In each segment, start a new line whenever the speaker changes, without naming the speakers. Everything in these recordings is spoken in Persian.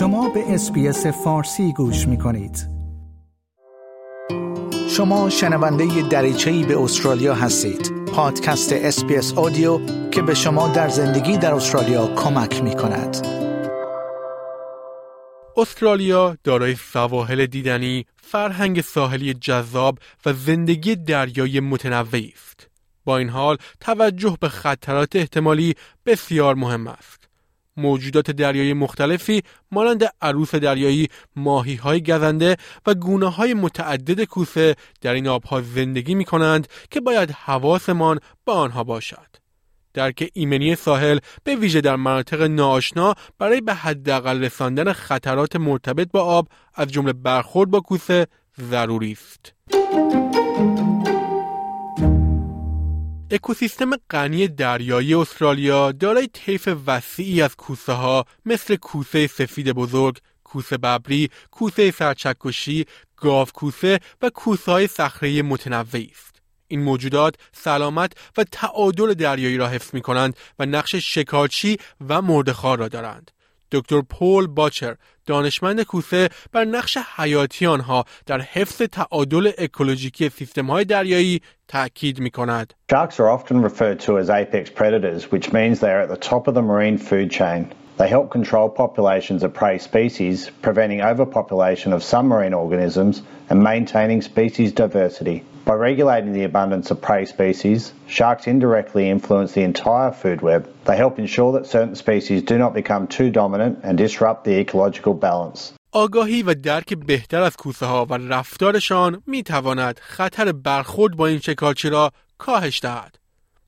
شما به SBS فارسی گوش می کنید. شما شنونده دریچه‌ای به استرالیا هستید. پادکست SBS Audio که به شما در زندگی در استرالیا کمک می کند.
استرالیا دارای سواحل دیدنی، فرهنگ ساحلی جذاب و زندگی دریایی متنوعی است. با این حال توجه به خطرات احتمالی بسیار مهم است. موجودات دریایی مختلفی مانند عروس دریایی، ماهی های گزنده و گونه های متعدد کوسه در این آبها زندگی می کنند که باید حواسمان به آنها باشد. درک ایمنی ساحل به ویژه در مناطق ناآشنا برای به حداقل رساندن خطرات مرتبط با آب از جمله برخورد با کوسه ضروری است. اکوسیستم غنی دریایی استرالیا دارای طیف وسیعی از کوسه ها مثل کوسه سفید بزرگ، کوسه ببری، کوسه سرچکشی، گاو کوسه و کوسه های صخره متنوعی است. این موجودات سلامت و تعادل دریایی را حفظ می کنند و نقش شکارچی و مردخار را دارند. دکتر پول باچر دانشمند کوسه بر نقش حیاتی آنها در حفظ تعادل اکولوژیکی سیستم های دریایی تاکید می کند.
Sharks are often referred to as apex predators, which means they are at the top of the marine food chain. They help control populations of prey species, preventing overpopulation of some marine organisms and maintaining species diversity. By regulating the abundance of prey species, sharks indirectly influence the entire food web. They help ensure that certain species do not become too dominant and disrupt the ecological balance.
آگاهی و درک بهتر از کوسه ها و رفتارشان می تواند خطر برخورد با این شکارچی را کاهش دهد.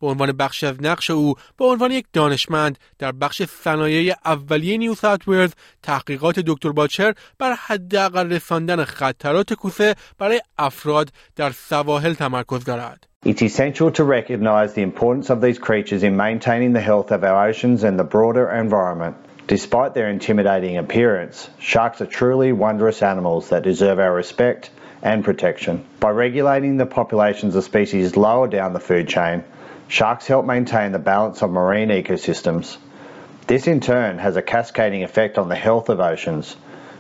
به عنوان بخشی از نقش او به عنوان یک دانشمند در بخش صنایع اولیه نیو ساوت ولز تحقیقات دکتر باچر بر حداقل رساندن خطرات کوسه برای افراد در سواحل تمرکز دارد.
It's essential to recognize the importance of these creatures in maintaining the health of our oceans and the broader environment. Despite their intimidating appearance, sharks are truly wondrous animals that deserve our respect and protection. By regulating the populations of species lower down the food chain, Sharks help maintain the balance of marine ecosystems. This in turn has a cascading effect on the health of oceans,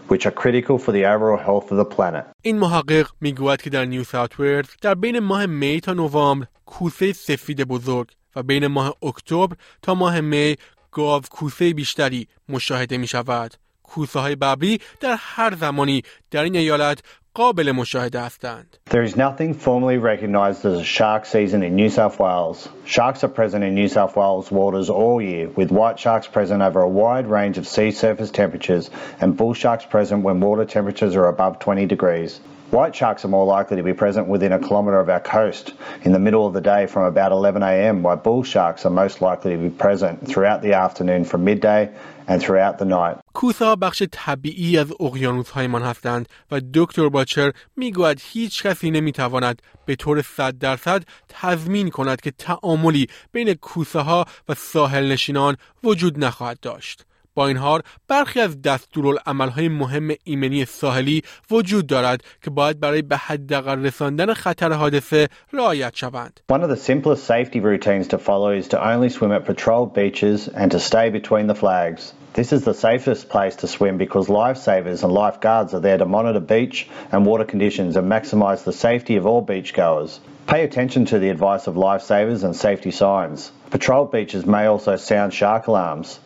which are critical for the overall health of the planet.
این محقق میگوید که در نیو ساوت ولز در بین ماه می تا نوامبر کوسه سفید بزرگ و بین ماه اکتبر تا ماه می گاو کوسه بیشتری مشاهده می شود. کوسه های ببری در هر زمانی در این ایالت قابل مشاهده هستند.
There is nothing formally recognized as a shark season in New South Wales. Sharks are present in New South Wales waters all year, with white sharks present over a wide range of sea surface temperatures and bull sharks present when water temperatures are above 20 degrees. White sharks are more likely to be present within a kilometre of our coast in the middle of the day from about 11am, while bull sharks are most likely to be present throughout the afternoon from midday and throughout the night.
کوسه بخش طبیعی از اقیانوس هایمان هستند و دکتر باچر می‌گوید هیچ کسی نمی‌تواند به طور صد درصد تضمین کند که تعاملی بین کوسه ها و ساحل نشینان وجود نخواهد داشت. با این حال برخی از دستورالعملهای مهم ایمنی ساحلی وجود دارد که باید برای به حداقل رساندن خطر حادثه رعایت شوند.
One of the simplest safety routines to follow is to only swim at patrolled beaches and to stay between the flags. This is the safest place to swim because lifesavers and lifeguards are there to monitor beach and water conditions and maximize the safety of all beachgoers. Pay attention to the advice of lifesavers and safety signs. Patrolled beaches may also sound shark alarms.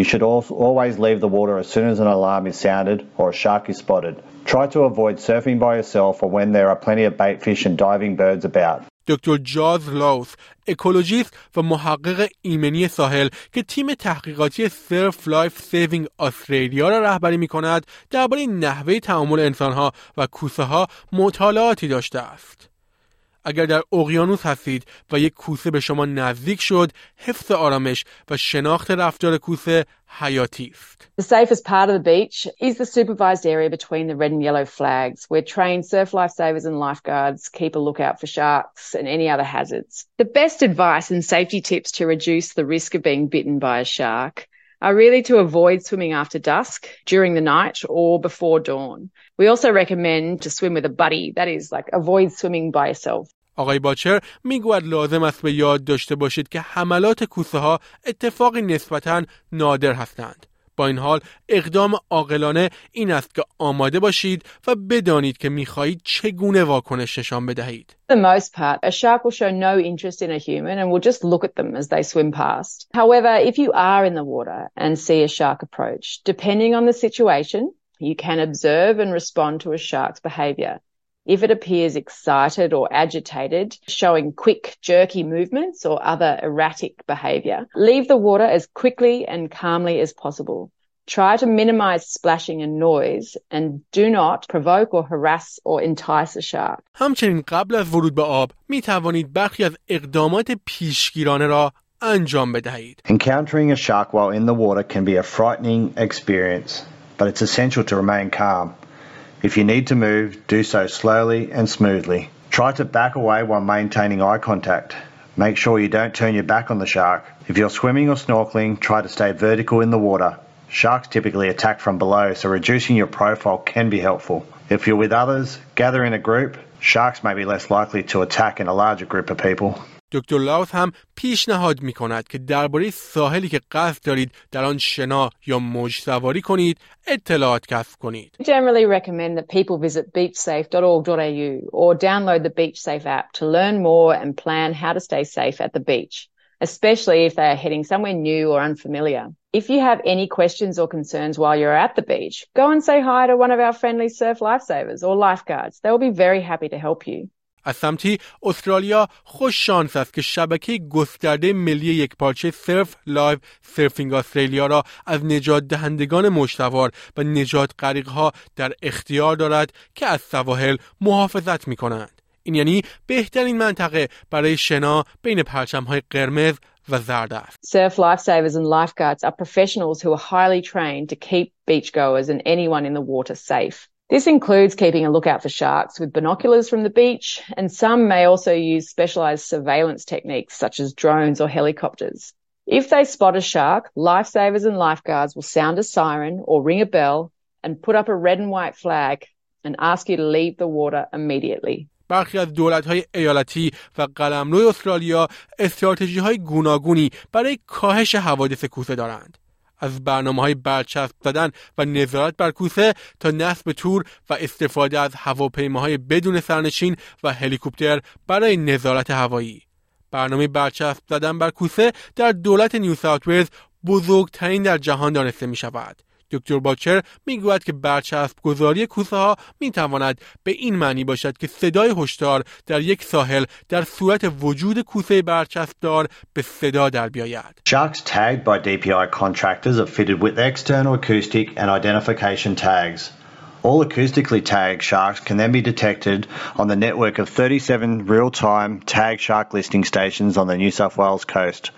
You should always leave the water as soon as an alarm is sounded or a shark is spotted. Try to avoid surfing by yourself or when there are plenty of bait fish and diving birds about.
دکتر جاز لاوث اکولوژیست و محقق ایمنی ساحل که تیم تحقیقاتی سرف لایف سیوینگ استرالیا را رهبری می کند درباره نحوه تعامل انسانها و کوسه ها مطالعاتی داشته است. اگر در اقیانوس هستید و یک کوسه به شما نزدیک شد حفظ آرامش و شناخت رفتار کوسه حیاتی است
The safest part of the beach is the supervised area between the red and yellow flags, where trained surf lifesavers and lifeguards keep a lookout for sharks and any other hazards. The best advice and safety tips to reduce the risk of being bitten by a shark Are really to avoid swimming after dusk, during the night, or before dawn. We also recommend to swim with a buddy, that is, like avoid swimming by yourself.
آقای باچر می‌گوید لازم است به یاد داشته باشید که حملات کوسه ها اتفاقی نسبتا نادر هستند. با این حال اقدام عاقلانه این است که آماده باشید و بدانید که می‌خواهید چگونه واکنش نشان بدهید.
The most part, a shark will show no interest in a human and will just look at them as they swim past. However, if you are in the water and see a shark approach, depending on the situation, you can observe and respond to a shark's behavior. If it appears excited or agitated, showing quick, jerky movements or other erratic behavior, leave the water as quickly and calmly as possible. Try to minimize splashing and noise and do not provoke or harass or entice a shark.
همچنین قبل از ورود به آب می توانید برخی از اقدامات پیشگیرانه را انجام بدهید.
Encountering a shark while in the water can be a frightening experience, but it's essential to remain calm. if you need to move, do so slowly and smoothly. Try to back away while maintaining eye contact. Make sure you don't turn your back on the shark. If you're swimming or snorkeling, try to stay vertical in the water. Sharks typically attack from below, so reducing your profile can be helpful. If you're with others, gather in a group. Sharks may be less likely to attack in a larger group of people.
دکتر لاوس هم پیشنهاد می کند که درباره ساحلی که قصد دارید در آن شنا یا موج سواری کنید اطلاعات کسب کنید.
We generally recommend that people visit beachsafe.org.au or download the BeachSafe app to learn more and plan how to stay safe at the beach, especially if they are heading somewhere new or unfamiliar. If you have any questions or concerns while you're at the beach, go and say hi to one of our friendly surf lifesavers or lifeguards. They will be very happy to help you.
از سمتی استرالیا خوش شانس است که شبکه گسترده ملی یک پارچه Surf Life Saving استرالیا را از نجات دهندگان موج‌سوار و نجات غریق ها در اختیار دارد که از سواحل محافظت می کنند. این یعنی بهترین منطقه برای شنا بین پرچم های قرمز و زرد است.
Surf lifesavers and lifeguards are professionals who are highly trained to keep beachgoers and anyone in the water safe. This includes keeping a lookout for sharks with binoculars from the beach, and some may also use specialized surveillance techniques such as drones or helicopters. If they spot a shark, lifesavers and lifeguards will sound a siren or ring a bell and put up a red and white flag and ask you to leave the water immediately.
برخی از دولت‌های ایالتی و قلمرو استرالیا استراتژی های گوناگونی برای کاهش حوادث کوسه دارند. از برنامه های برچسب زدن و نظارت بر کوسه تا نصب تور و استفاده از هواپیماهای بدون سرنشین و هلیکوپتر برای نظارت هوایی. برنامه برچسب زدن بر کوسه در دولت نیو ساوت بزرگترین در جهان دانسته می شود دکتر باکر می‌گوید که برچسب گذاری کوسه ها می تواند به این معنی باشد که صدای هشدار در یک ساحل در صورت وجود کوسه برچسب دار به صدا در بیاید.
Sharks tagged by DPI contractors are fitted with external acoustic and identification tags. All acoustically tagged sharks can then be detected on the network of 37 real-time tag shark listing stations on the New South Wales coast.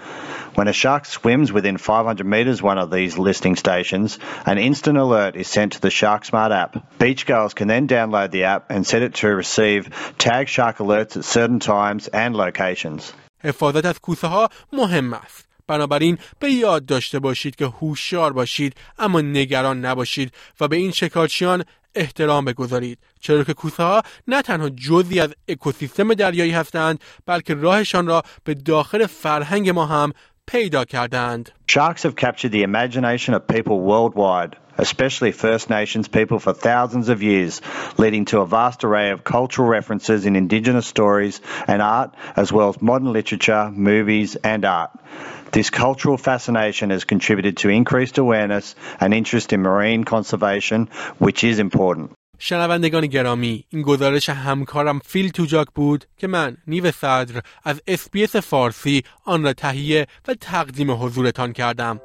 When a shark swims within 500 metres one of these listing stations, an instant alert is sent to the Shark Smart app. Beachgoers can then download the app and set it to receive tag shark alerts at certain times and locations.
حفاظت از کوسه ها مهم است. بنابراین به یاد داشته باشید که هوشیار باشید اما نگران نباشید و به این شکارچیان احترام بگذارید چرا که کوسه ها نه تنها جزی از اکوسیستم دریایی هستند بلکه راهشان را به داخل فرهنگ ما هم پیدا کردند.
Sharks have captured the imagination of people worldwide, especially First Nations people for thousands of years, leading to a vast array of cultural references in Indigenous stories and art, as well as modern literature, movies, and art. This cultural fascination has contributed to increased awareness and interest in marine conservation, which is important.
شنوندگان گرامی این گزارش همکارم فیل توجاک بود که من نیو صدر از اسپیس فارسی آن را تهیه و تقدیم حضورتان کردم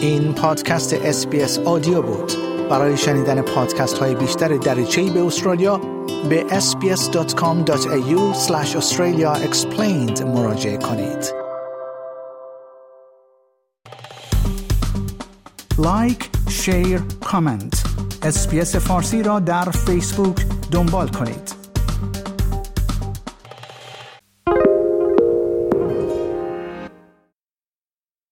این پادکست SBS Audio بود. برای شنیدن پادکست های بیشتر دریچه‌ای به استرالیا به sbs.com.au australia explained مراجعه کنید. like، share، comment SBS فارسی را در فیسبوک دنبال کنید.